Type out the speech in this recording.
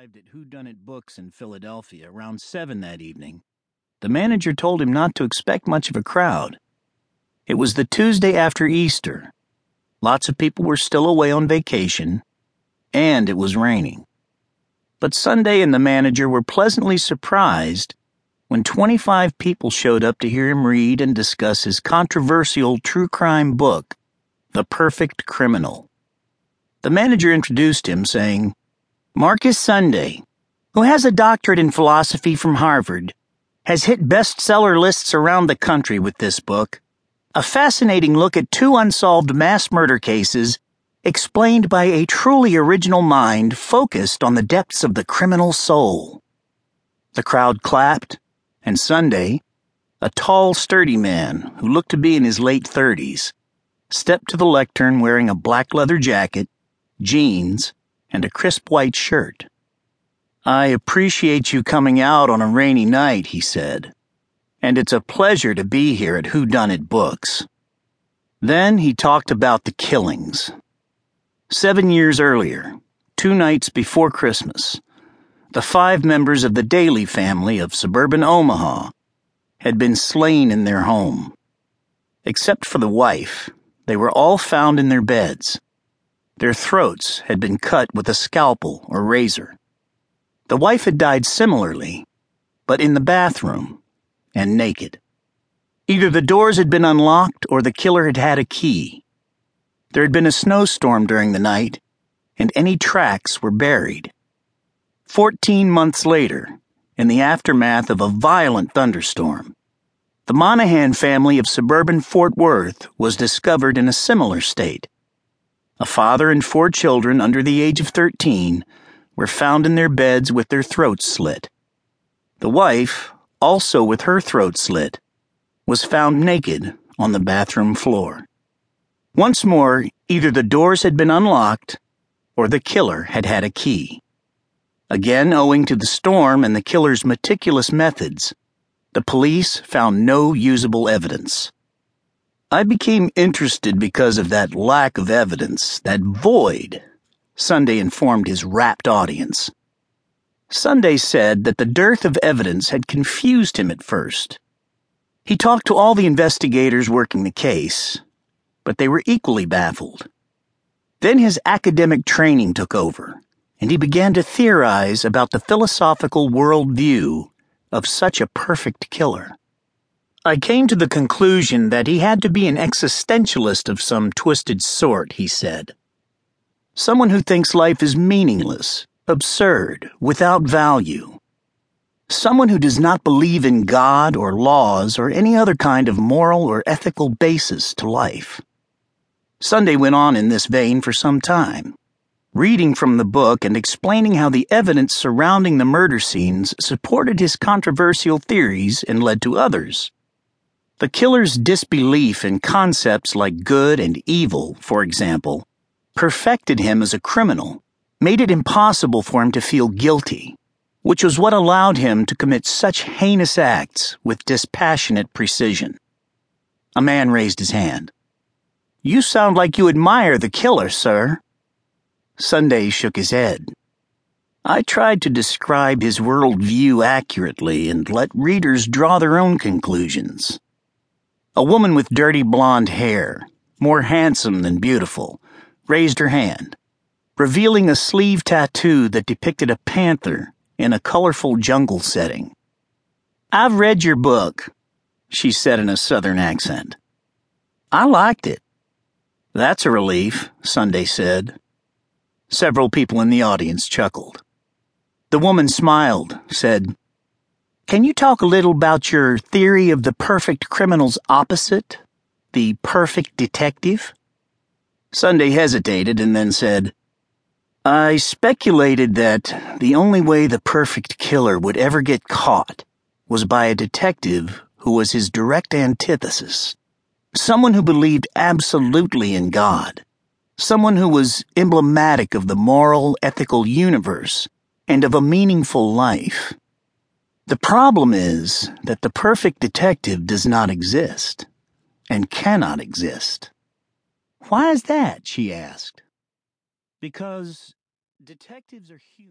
arrived at Whodunit Books in Philadelphia around 7 that evening, the manager told him not to expect much of a crowd. It was the Tuesday after Easter. Lots of people were still away on vacation, and it was raining. But Sunday and the manager were pleasantly surprised when 25 people showed up to hear him read and discuss his controversial true crime book, The Perfect Criminal. The manager introduced him, saying, Marcus Sunday, who has a doctorate in philosophy from Harvard, has hit bestseller lists around the country with this book. A fascinating look at two unsolved mass murder cases explained by a truly original mind focused on the depths of the criminal soul. The crowd clapped, and Sunday, a tall, sturdy man who looked to be in his late thirties, stepped to the lectern wearing a black leather jacket, jeans, and a crisp white shirt. I appreciate you coming out on a rainy night, he said, and it's a pleasure to be here at Whodunit Books. Then he talked about the killings. Seven years earlier, two nights before Christmas, the five members of the Daly family of suburban Omaha had been slain in their home. Except for the wife, they were all found in their beds their throats had been cut with a scalpel or razor. The wife had died similarly, but in the bathroom and naked. Either the doors had been unlocked or the killer had had a key. There had been a snowstorm during the night, and any tracks were buried. Fourteen months later, in the aftermath of a violent thunderstorm, the Monahan family of suburban Fort Worth was discovered in a similar state a father and four children under the age of 13 were found in their beds with their throats slit. The wife, also with her throat slit, was found naked on the bathroom floor. Once more, either the doors had been unlocked or the killer had had a key. Again, owing to the storm and the killer's meticulous methods, the police found no usable evidence. I became interested because of that lack of evidence, that void, Sunday informed his rapt audience. Sunday said that the dearth of evidence had confused him at first. He talked to all the investigators working the case, but they were equally baffled. Then his academic training took over, and he began to theorize about the philosophical worldview of such a perfect killer. I came to the conclusion that he had to be an existentialist of some twisted sort, he said. Someone who thinks life is meaningless, absurd, without value. Someone who does not believe in God or laws or any other kind of moral or ethical basis to life. Sunday went on in this vein for some time, reading from the book and explaining how the evidence surrounding the murder scenes supported his controversial theories and led to others. The killer's disbelief in concepts like good and evil, for example, perfected him as a criminal, made it impossible for him to feel guilty, which was what allowed him to commit such heinous acts with dispassionate precision. A man raised his hand. You sound like you admire the killer, sir. Sunday shook his head. I tried to describe his worldview accurately and let readers draw their own conclusions. A woman with dirty blonde hair, more handsome than beautiful, raised her hand, revealing a sleeve tattoo that depicted a panther in a colorful jungle setting. I've read your book, she said in a southern accent. I liked it. That's a relief, Sunday said. Several people in the audience chuckled. The woman smiled, said, can you talk a little about your theory of the perfect criminal's opposite, the perfect detective? Sunday hesitated and then said, I speculated that the only way the perfect killer would ever get caught was by a detective who was his direct antithesis. Someone who believed absolutely in God. Someone who was emblematic of the moral, ethical universe and of a meaningful life. The problem is that the perfect detective does not exist and cannot exist. Why is that? she asked. Because detectives are human.